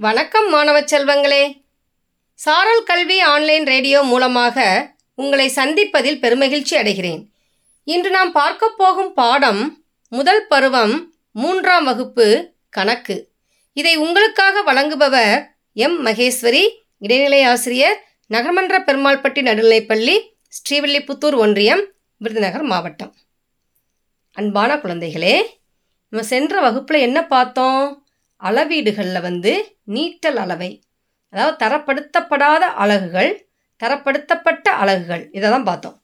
வணக்கம் மாணவ செல்வங்களே. சாரல் கல்வி ஆன்லைன் ரேடியோ மூலமாக உங்களை சந்திப்பதில் பெருமகிழ்ச்சி அடைகிறேன். இன்று நாம் பார்க்க போகும் பாடம் முதல் பருவம் மூன்றாம் வகுப்பு கணக்கு. இதை உங்களுக்காக வழங்குபவர் எம். மகேஸ்வரி இடைநிலை ஆசிரியர் நகர்மன்ற பெருமாள்பட்டி நடுநிலைப்பள்ளி ஸ்ரீவில்லிபுத்தூர் ஒன்றியம் விருதுநகர் மாவட்டம். அன்பான குழந்தைகளே நம்ம சென்ற வகுப்பில் என்ன பார்த்தோம்? அளவீடுகளில் வந்து நீட்டல் அளவை அதாவது தரப்படுத்தப்படாத அலகுகள் தரப்படுத்தப்பட்ட அலகுகள் இதை தான் பார்த்தோம்.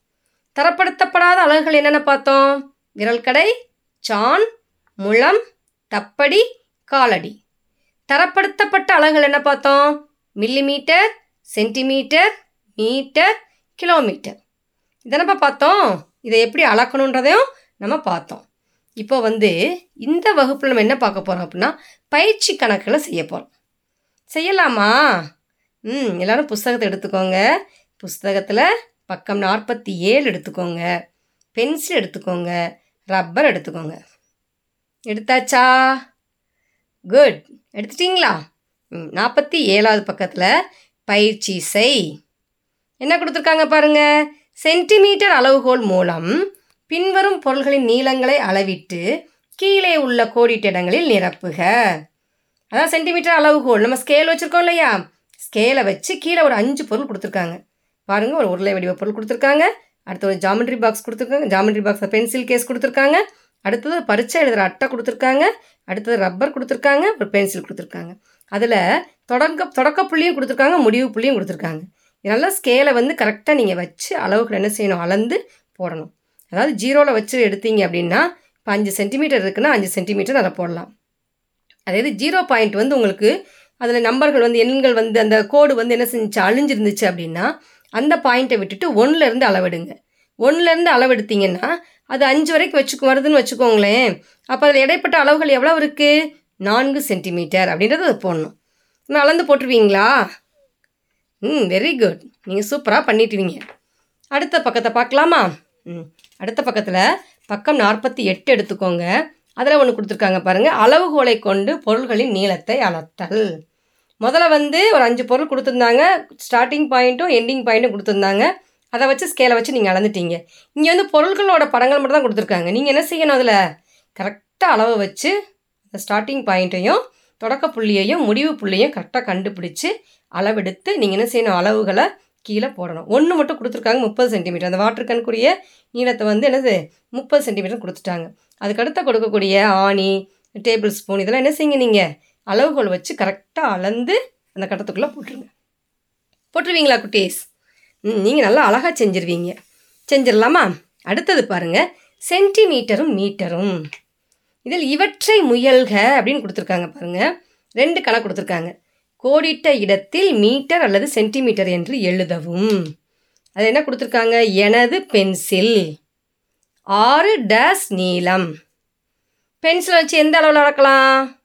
தரப்படுத்தப்படாத அலகுகள் என்னென்ன பார்த்தோம்? விரல்கடை சான் முழம் தப்படி காலடி. தரப்படுத்தப்பட்ட அலகுகள் என்ன பார்த்தோம்? Millimetre centimetre metre kilometre. இதனப்போ பார்த்தோம்? இதை எப்படி அளக்கணுன்றதையும் நம்ம பார்த்தோம். இப்போ வந்து இந்த வகுப்பில் நம்ம என்ன பார்க்க போகிறோம் அப்படின்னா பயிற்சி கணக்கில் செய்ய போகிறோம் செய்யலாமா? ம் எல்லோரும் புஸ்தகத்தை எடுத்துக்கோங்க. புஸ்தகத்தில் பக்கம் நாற்பத்தி ஏழு எடுத்துக்கோங்க. பென்சில் எடுத்துக்கோங்க. ரப்பர் எடுத்துக்கோங்க. எடுத்தாச்சா? குட். எடுத்துட்டிங்களா? ம் நாற்பத்தி ஏழாவது பக்கத்தில் பயிற்சி செய். என்ன கொடுத்துருக்காங்க பாருங்க? சென்டிமீட்டர் அளவுகோல் மூலம் பின்வரும் பொருள்களின் நீளங்களை அளவிட்டு கீழே உள்ள கோடிட்ட இடங்களில் நிரப்புக. அதான் சென்டிமீட்டர் அளவுகோல். நம்ம ஸ்கேல் வச்சுருக்கோம் இல்லையா? ஸ்கேலை வச்சு கீழே ஒரு அஞ்சு பொருள் கொடுத்துருக்காங்க. பாருங்கள் ஒரு உருளை வடிவ பொருள் கொடுத்துருக்காங்க. அடுத்து ஒரு ஜாமெண்ட்ரி பாக்ஸ் கொடுத்துருக்காங்க. ஜாமெண்ட்ரி பாக்ஸில் பென்சில் கேஸ் கொடுத்துருக்காங்க. அடுத்தது பரீட்சை எழுதுகிற அட்டை கொடுத்துருக்காங்க. அடுத்தது ரப்பர் கொடுத்துருக்காங்க. ஒரு பென்சில் கொடுத்துருக்காங்க. அதில் தொடங்க தொடக்க புள்ளியும் கொடுத்துருக்காங்க. முடிவு புள்ளியும் கொடுத்துருக்காங்க. இதெல்லாம் ஸ்கேலை வந்து கரெக்டாக நீங்கள் வச்சு அளவுகள் என்ன செய்யணும்? அளந்து போடணும். அதாவது ஜீரோவில் வச்சு எடுத்தீங்க அப்படின்னா இப்போ அஞ்சு சென்டிமீட்டர் இருக்குன்னா அஞ்சு சென்டிமீட்டர் அதை போடலாம். அதாவது ஜீரோ பாயிண்ட் வந்து உங்களுக்கு அதில் நம்பர்கள் வந்து எண்கள் வந்து அந்த கோடு வந்து என்ன செஞ்சு அழிஞ்சிருந்துச்சு அப்படின்னா அந்த பாயிண்ட்டை விட்டுட்டு ஒன்றுலேருந்து அளவெடுங்க. ஒன்றுலேருந்து அளவெடுத்தீங்கன்னா அது அஞ்சு வரைக்கும் வச்சுக்கு வருதுன்னு வச்சுக்கோங்களேன். அப்போ அதில் இடைப்பட்ட அளவுகள் எவ்வளோ இருக்குது நான்கு சென்டிமீட்டர் அப்படின்றத அதை போடணும். இன்னும் அளந்து போட்டுருவீங்களா? ம் வெரி குட் நீங்கள் சூப்பராக பண்ணிட்டுவீங்க அடுத்த பக்கத்தை பார்க்கலாமா? ம். அடுத்த பக்கத்தில் பக்கம் நாற்பத்தி எட்டு எடுத்துக்கோங்க. அதில் ஒன்று கொடுத்துருக்காங்க பாருங்கள் அளவுகோலை கொண்டு பொருள்களின் நீளத்தை அளத்தல். முதல்ல வந்து ஒரு அஞ்சு பொருள் கொடுத்துருந்தாங்க. ஸ்டார்டிங் பாயிண்ட்டும் எண்டிங் பாயிண்ட்டும் கொடுத்துருந்தாங்க. அதை வச்சு ஸ்கேலை வச்சு நீங்கள் அளந்துட்டீங்க. இங்கே வந்து பொருட்களோட படங்கள் மட்டும் தான் கொடுத்துருக்காங்க. நீங்கள் என்ன செய்யணும் அதில்? கரெக்டாக அளவை வச்சு அந்த ஸ்டார்டிங் பாயிண்ட்டையும் தொடக்க புள்ளியையும் முடிவு புள்ளியையும் கரெக்டாக கண்டுபிடிச்சி அளவெடுத்து நீங்கள் என்ன செய்யணும்? அளவுகளை கீழே போடணும். ஒன்று மட்டும் கொடுத்துருக்காங்க முப்பது சென்டிமீட்டர் அந்த வாட்டர் கண்ணுக்குரிய நீளத்தை வந்து என்னது? முப்பது சென்டிமீட்டர் கொடுத்துட்டாங்க. அதுக்கடுத்த கொடுக்கக்கூடிய ஆணி டேபிள் ஸ்பூன் இதெல்லாம் என்ன செய்யுங்க நீங்கள் அளவுகோல் வச்சு கரெக்டாக அளந்து அந்த கட்டத்துக்குள்ளே போட்டுருங்க. போட்டுருவீங்களா குட்டீஸ்? ம் நீங்கள் நல்லா அழகாக செஞ்சிருவீங்க. செஞ்சிடலாமா? அடுத்தது பாருங்கள் சென்டிமீட்டரும் மீட்டரும் இதில் இவற்றை முயல்க அப்படின்னு கொடுத்துருக்காங்க பாருங்கள் ரெண்டு கணக்கு கொடுத்துருக்காங்க. கோடிட்ட இடத்தில் மீட்டர் அல்லது சென்டிமீட்டர் என்று எழுதவும். அது என்ன கொடுத்துருக்காங்க? எனது பென்சில். ஆறு டேஸ் நீளம். பென்சிலை வச்சு எந்த அளவில் அளக்கலாம்?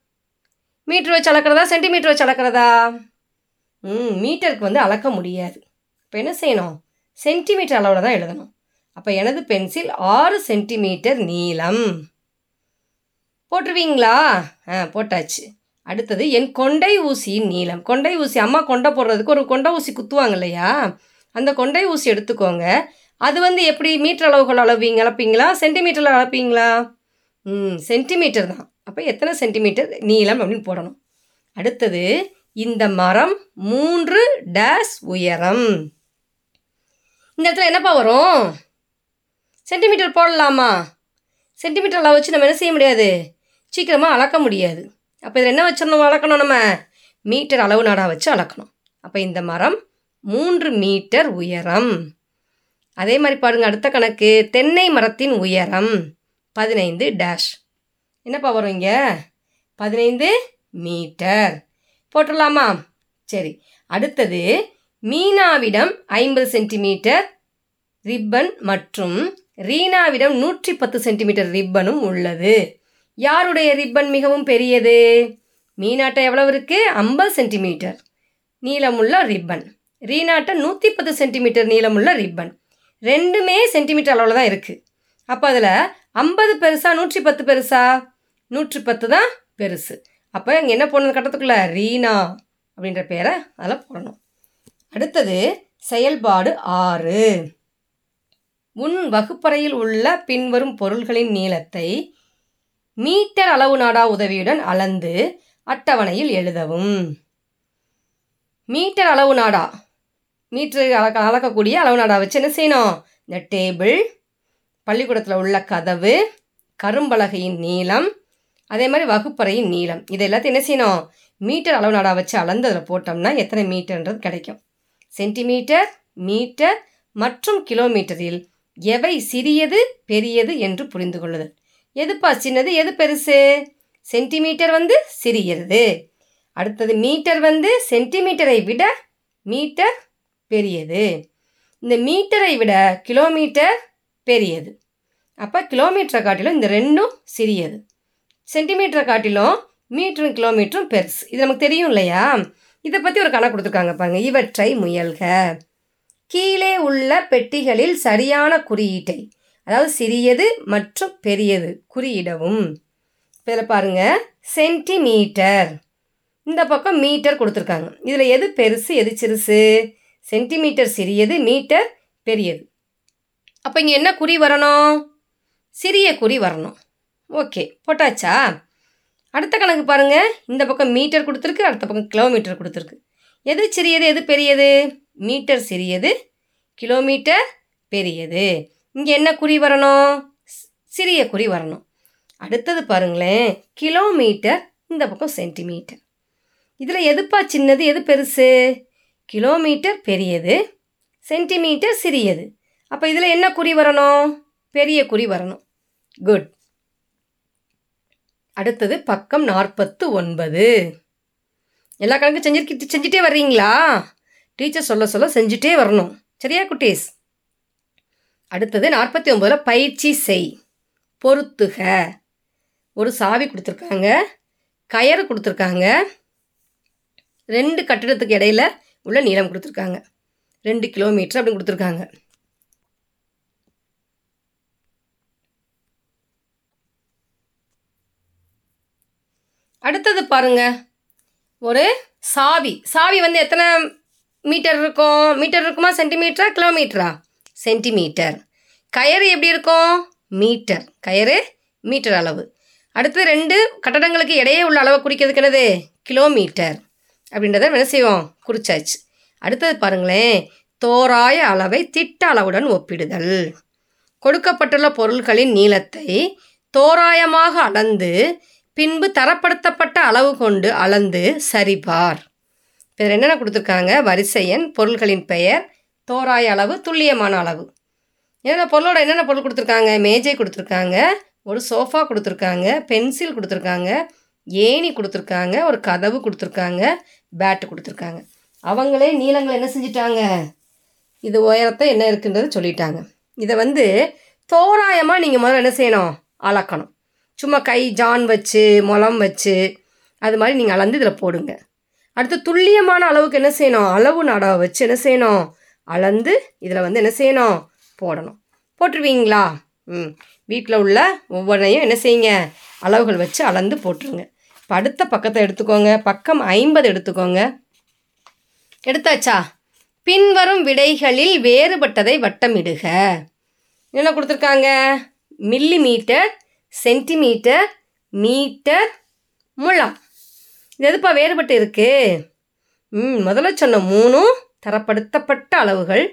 மீட்ரு வச்சு அளக்கிறதா? சென்டிமீட்டர் வச்சு அளக்கிறதா? ம் மீட்டருக்கு வந்து அளக்க முடியாது. இப்போ என்ன செய்யணும்? சென்டிமீட்டர் அளவில் தான் எழுதணும். அப்போ எனது பென்சில் ஆறு சென்டிமீட்டர் நீளம். போட்டுருவீங்களா? ஆ போட்டாச்சு. அடுத்தது என் கொண்டை ஊசியின் நீளம். கொண்டை ஊசி அம்மா கொண்டை போடுறதுக்கு ஒரு கொண்டை ஊசி குத்துவாங்க இல்லையா? அந்த கொண்டை ஊசி எடுத்துக்கோங்க. அது வந்து எப்படி? மீட்டர் அளவுகள் அளவீங்க அளப்பீங்களா? சென்டிமீட்டரில் அளப்பீங்களா? ம் சென்டிமீட்டர் தான். அப்போ எத்தனை சென்டிமீட்டர்? நீளம் அப்படின்னு போடணும். அடுத்தது இந்த மரம் மூன்று டேஸ் உயரம். இந்த இடத்துல என்னப்பா வரும்? சென்டிமீட்டர் போடலாமா? சென்டிமீட்டர் அளவு வச்சு நம்ம என்ன செய்ய முடியாது? சீக்கிரமாக அளக்க முடியாது. அப்போ இதில் என்ன வச்சிடணும்? அளக்கணும் நம்ம? மீட்டர் அளவு நாடாக வச்சு அளக்கணும். அப்போ இந்த மரம் மூன்று மீட்டர் உயரம். அதே மாதிரி பாருங்க அடுத்த கணக்கு. தென்னை மரத்தின் உயரம் பதினைந்து டேஷ் என்னப்பா வரும் இங்கே? பதினைந்து மீட்டர். போட்டுடலாமா? சரி. அடுத்தது மீனாவிடம் ஐம்பது சென்டிமீட்டர் ரிப்பன் மற்றும் ரீனாவிடம் நூற்றி பத்து சென்டிமீட்டர் ரிப்பனும் உள்ளது. யாருடைய ரிப்பன் மிகவும் பெரியது? மீனாட்டம் எவ்வளவு இருக்குது ஐம்பது சென்டிமீட்டர். நீளமுள்ள ரிப்பன். ரீநாட்டம் நூற்றி பத்து சென்டிமீட்டர் நீளமுள்ள ரிப்பன். ரெண்டுமே சென்டிமீட்டர் அளவில் தான் இருக்குது அப்போ அதில் ஐம்பது பெருசா நூற்றி பத்து பெருசா? நூற்றி பத்து தான் பெருசு. அப்போ இங்கே என்ன போடணும் கட்டத்துக்குள்ள? ரீனா அப்படின்ற பேரை அதில் போடணும். அடுத்தது செயல்பாடு ஆறு. உன் வகுப்பறையில் உள்ள பின்வரும் பொருள்களின் நீளத்தை மீட்டர் அளவு நாடா உதவியுடன் அளந்து அட்டவணையில் எழுதவும். மீட்டர் அளவு நாடா. மீட்டர் அளக்க அளக்கக்கூடிய அளவு நாடா வச்சு என்ன செய்யணும்? இந்த டேபிள் பள்ளிக்கூடத்தில் உள்ள கதவு கரும்பலகையின் நீளம் அதே மாதிரி வகுப்பறையின் நீளம். இது எல்லாத்தையும் என்ன செய்யணும்? மீட்டர் அளவு நாடா வச்சு அளந்து அதில் போட்டோம்னா எத்தனை மீட்டர்ன்றது கிடைக்கும். சென்டிமீட்டர் மீட்டர் மற்றும் கிலோமீட்டரில் எவை சிறியது பெரியது என்று புரிந்து கொள்ளுதல். எதுப்பா சின்னது? எது பெருசு? சென்டிமீட்டர் வந்து சிறியது. அடுத்தது மீட்டர் வந்து சென்டிமீட்டரை விட மீட்டர் பெரியது. இந்த மீட்டரை விட கிலோமீட்டர் பெரியது. அப்போ கிலோமீட்டரை காட்டிலும் இந்த ரெண்டும் சிறியது. சென்டிமீட்டரை காட்டிலும் மீட்டரும் கிலோமீட்டரும் பெருசு. இது நமக்கு தெரியும் இல்லையா? இதை பற்றி ஒரு கணக்கு கொடுத்துருக்காங்க பாருங்க. இவற்றை முயல்க. கீழே உள்ள பெட்டிகளில் சரியான குறியீட்டை அதாவது சிறியது மற்றும் பெரியது. குறியிடவும். இதில் பாருங்க சென்டிமீட்டர் இந்த பக்கம் மீட்டர் கொடுத்துருக்காங்க. இதில் எது பெருசு எது சிறுசு? சென்டிமீட்டர் சிறியது மீட்டர் பெரியது. அப்போ இங்கே என்ன குறி வரணும்? சிறிய குறி வரணும். ஓகே போட்டாச்சா? அடுத்த கணக்கு பாருங்கள் இந்த பக்கம் மீட்டர் கொடுத்துருக்கு அடுத்த பக்கம் கிலோமீட்டர் கொடுத்துருக்கு. எது சிறியது எது பெரியது? மீட்டர் சிறியது கிலோமீட்டர் பெரியது. இங்கே என்ன குறி வரணும்? சிறிய குறி வரணும். அடுத்தது பாருங்களேன். கிலோமீட்டர் இந்த பக்கம் சென்டிமீட்டர். இதில் எதுப்பா சின்னது எது பெருசு? கிலோமீட்டர் பெரியது சென்டிமீட்டர் சிறியது. அப்போ இதில் என்ன குறி வரணும்? பெரிய குறி வரணும். குட். அடுத்தது பக்கம் நாற்பத்து ஒன்பது எல்லா கணக்கும் செஞ்சிருக்கி செஞ்சுட்டே வர்றீங்களா? டீச்சர் சொல்ல சொல்ல செஞ்சுட்டே வரணும். சரியா குட்டீஸ்? அடுத்தது நாற்பத்தி ஒம்போதில் பயிற்சி செய் பொருத்துக ஒரு சாவி கொடுத்துருக்காங்க கயறு கொடுத்துருக்காங்க ரெண்டு கட்டிடத்துக்கு இடையில உள்ள நீளம் கொடுத்துருக்காங்க. ரெண்டு கிலோமீட்டர் அப்படின்னு கொடுத்துருக்காங்க. அடுத்தது பாருங்க ஒரு சாவி. சாவி வந்து எத்தனை மீட்டர் இருக்கும்? மீட்டர் இருக்குமா? சென்டிமீட்டரா கிலோமீட்டரா? சென்டிமீட்டர். கயறு எப்படி இருக்கும்? மீட்டர். கயறு மீட்டர் அளவு. அடுத்து ரெண்டு கட்டடங்களுக்கு இடையே உள்ள அளவை குறிக்கிறதுக்கு என்னது? கிலோமீட்டர். அப்படின்றத என்ன செய்வோம்? குறிச்சாச்சு. அடுத்தது பாருங்களேன். தோராய அளவை திட்ட அளவுடன் ஒப்பிடுதல். கொடுக்கப்பட்டுள்ள பொருட்களின் நீளத்தை தோராயமாக அளந்து பின்பு தரப்படுத்தப்பட்ட அளவு கொண்டு அளந்து சரிபார். இப்போ என்னென்ன கொடுத்துருக்காங்க? வரிசை எண் பொருள்களின் பெயர் தோராய அளவு துல்லியமான அளவு. என்னென்ன பொருளோட என்னென்ன பொருள் கொடுத்துருக்காங்க? மேஜை கொடுத்துருக்காங்க ஒரு சோஃபா கொடுத்துருக்காங்க பென்சில் கொடுத்துருக்காங்க ஏணி கொடுத்துருக்காங்க ஒரு கதவு கொடுத்துருக்காங்க பேட்டு கொடுத்துருக்காங்க. அவங்களே நீளங்கள் என்ன செஞ்சிட்டாங்க? இது உயரத்தை என்ன இருக்குன்றது சொல்லிட்டாங்க. இதை வந்து தோராயமாக நீங்கள் முதல்ல என்ன செய்யணும்? அளக்கணும். சும்மா கை ஜான் வச்சு முலம் வச்சு அது மாதிரி நீங்கள் அளந்து இதில் போடுங்க. அடுத்து துல்லியமான அளவுக்கு என்ன செய்யணும்? அளவு நாடாவை வச்சு என்ன செய்யணும்? அளந்து இதில் வந்து என்ன செய்யணும்? போடணும். போட்டுருவீங்களா? ம். வீட்டில் உள்ள ஒவ்வொன்றையும் என்ன செய்யுங்க? அளவுகள் வச்சு அளந்து போட்டுருங்க. இப்போ அடுத்த பக்கத்தை எடுத்துக்கோங்க. பக்கம் ஐம்பது எடுத்துக்கோங்க. எடுத்தாச்சா? பின்வரும் விடைகளில் வேறுபட்டதை வட்டமிடுக. என்ன கொடுத்துருக்காங்க? மில்லி மீட்டர் சென்டிமீட்டர் மீட்டர் முழம். இது எதுப்பா வேறுபட்டு இருக்குது ம் முதல்ல சொன்ன மூணும் தரப்படுத்தப்பட்ட அளவுகள்.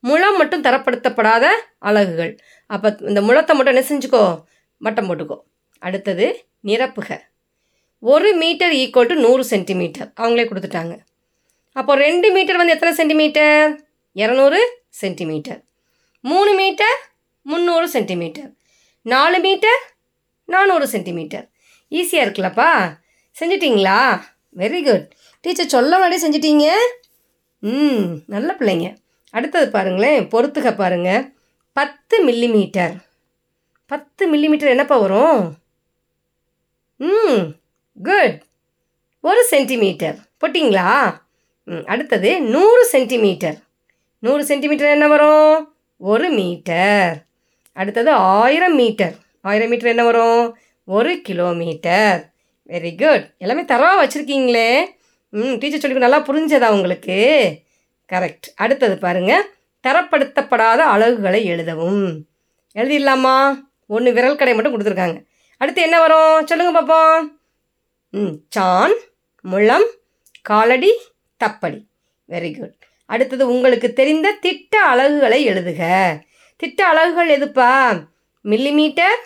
முழம் மட்டும் தரப்படுத்தப்படாத அலகுகள். அப்போ இந்த முழத்தை மட்டும் என்ன செஞ்சுக்கோ? மட்டம் போட்டுக்கோ. அடுத்தது நிரப்புக. ஒரு மீட்டர் ஈக்குவல் டு நூறு சென்டிமீட்டர் அவங்களே கொடுத்துட்டாங்க. அப்போ ரெண்டு மீட்டர் வந்து எத்தனை சென்டிமீட்டர் இரநூறு சென்டிமீட்டர் மூணு மீட்டர் முந்நூறு சென்டிமீட்டர் நாலு மீட்டர் நானூறு சென்டிமீட்டர் ஈஸியாக இருக்குல்லப்பா. செஞ்சிட்டிங்களா? வெரி குட் டீச்சர் சொல்ல முன்னாடியே செஞ்சிட்டீங்க. ம் நல்ல பிள்ளைங்க. அடுத்தது பாருங்களேன் பொறுத்துக பாருங்க. பத்து மில்லிமீட்டர் பத்து மில்லிமீட்டர் என்னப்பா வரும்? ம் குட் ஒரு சென்டிமீட்டர் போட்டிங்களா? ம் அடுத்தது நூறு சென்டிமீட்டர் நூறு சென்டிமீட்டர் என்ன வரும்? ஒரு மீட்டர் அடுத்தது ஆயிரம் மீட்டர் ஆயிரம் மீட்டர் என்ன வரும்? ஒரு கிலோமீட்டர் வெரி குட் எல்லாமே தரவாக வச்சுருக்கீங்களே. ம் டீச்சர் சொல்லி நல்லா புரிஞ்சதா உங்களுக்கு? கரெக்ட் அடுத்தது பாருங்க. தரப்படுத்தப்படாத அலகுகளை எழுதவும். எழுதிடலாமா? ஒன்று விரல் கடை மட்டும் கொடுத்துருக்காங்க. அடுத்து என்ன வரும்? சொல்லுங்கள் பார்ப்போம் ம் சான் முழம் காலடி தப்படி. வெரி குட் அடுத்தது உங்களுக்கு தெரிந்த திட்ட அலகுகளை எழுதுக. திட்ட அலகுகள் எதுப்பா? மில்லிமீட்டர்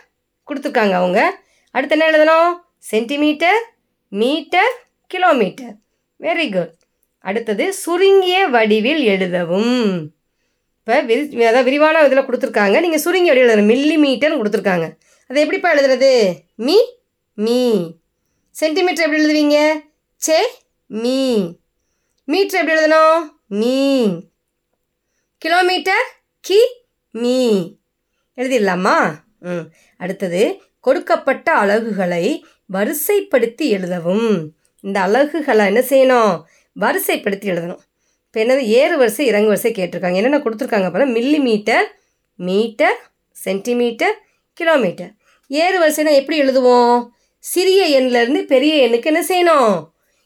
கொடுத்துருக்காங்க அவங்க. அடுத்து என்ன எழுதணும்? Centimetre metre kilometre very good அடுத்தது சுருங்கிய வடிவில் எழுதவும். இப்போ விரி அதாவது விரிவான இதில் கொடுத்துருக்காங்க. நீங்கள் சுருங்கிய வடிவில் எழுதணும். மில்லி மீட்டர்னு கொடுத்துருக்காங்க. அது எப்படிப்பா எழுதுறது? Me me. சென்டிமீட்டர் எப்படி எழுதுவீங்க? சே மீ. மீட்டர் எப்படி எழுதணும்? மீ. கிலோமீட்டர் கி மீ. எழுதிடலாமா? ம். அடுத்தது கொடுக்கப்பட்ட அலகுகளை வரிசைப்படுத்தி எழுதவும். இந்த அழகுகளை என்ன செய்யணும்? வரிசைப்படுத்தி எழுதணும். இப்போ என்னது? ஏறு வரிசை இறங்கு வரிசை கேட்டிருக்காங்க. என்னென்ன கொடுத்துருக்காங்க அப்போ millimetre metre centimetre kilometre ஏறு வரிசைனா எப்படி எழுதுவோம்? சிறிய எண்ணிலேருந்து பெரிய எண்ணுக்கு என்ன செய்யணும்?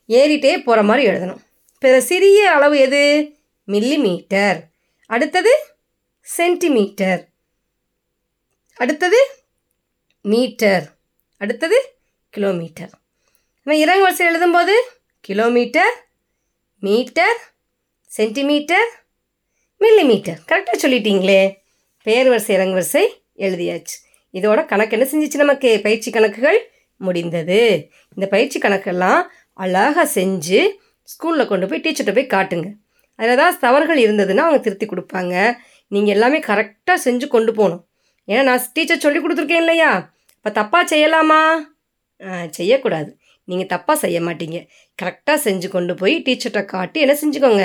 ஏறிட்டே போகிற மாதிரி எழுதணும். இப்போ சிறிய அளவு எது? மில்லி மீட்டர் அடுத்தது சென்டிமீட்டர் அடுத்தது மீட்டர் அடுத்தது கிலோமீட்டர் நம்ம இறங்கு வரிசையில் எழுதும்போது கிலோமீட்டர் மீட்டர் சென்டிமீட்டர் மில்லிமீட்டர். கரெக்டாக சொல்லிட்டீங்களே. பேர் வரிசை இறங்கு வரிசை எழுதியாச்சு. இதோட கணக்கு என்ன செஞ்சிச்சு நமக்கு? பயிற்சி கணக்குகள் முடிந்தது. இந்த பயிற்சி கணக்கெல்லாம் அழகாக செஞ்சு ஸ்கூலில் கொண்டு போய் டீச்சர்கிட்ட போய் காட்டுங்க. அதில் தான் தவறுகள் இருந்ததுன்னா அவங்க திருத்தி கொடுப்பாங்க. நீங்கள் எல்லாமே கரெக்டாக செஞ்சு கொண்டு போகணும். ஏன்னா நான் டீச்சர் சொல்லி கொடுத்துருக்கேன் இல்லையா? இப்போ தப்பாக செய்யலாமா? செய்யக்கூடாது. நீங்கள் தப்பாக செய்ய மாட்டீங்க. கரெக்டாக செஞ்சு கொண்டு போய் டீச்சர்கிட்ட காட்டி என்ன செஞ்சுக்கோங்க.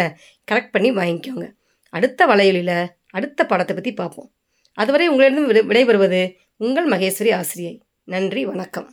கரெக்ட் பண்ணி வாங்கிக்கோங்க. அடுத்த வலையொலியில் அடுத்த படத்தை பற்றி பார்ப்போம். அதுவரை உங்களிடம் விடை விடைபெறுவது உங்கள் மகேஸ்வரி ஆசிரியை. நன்றி வணக்கம்.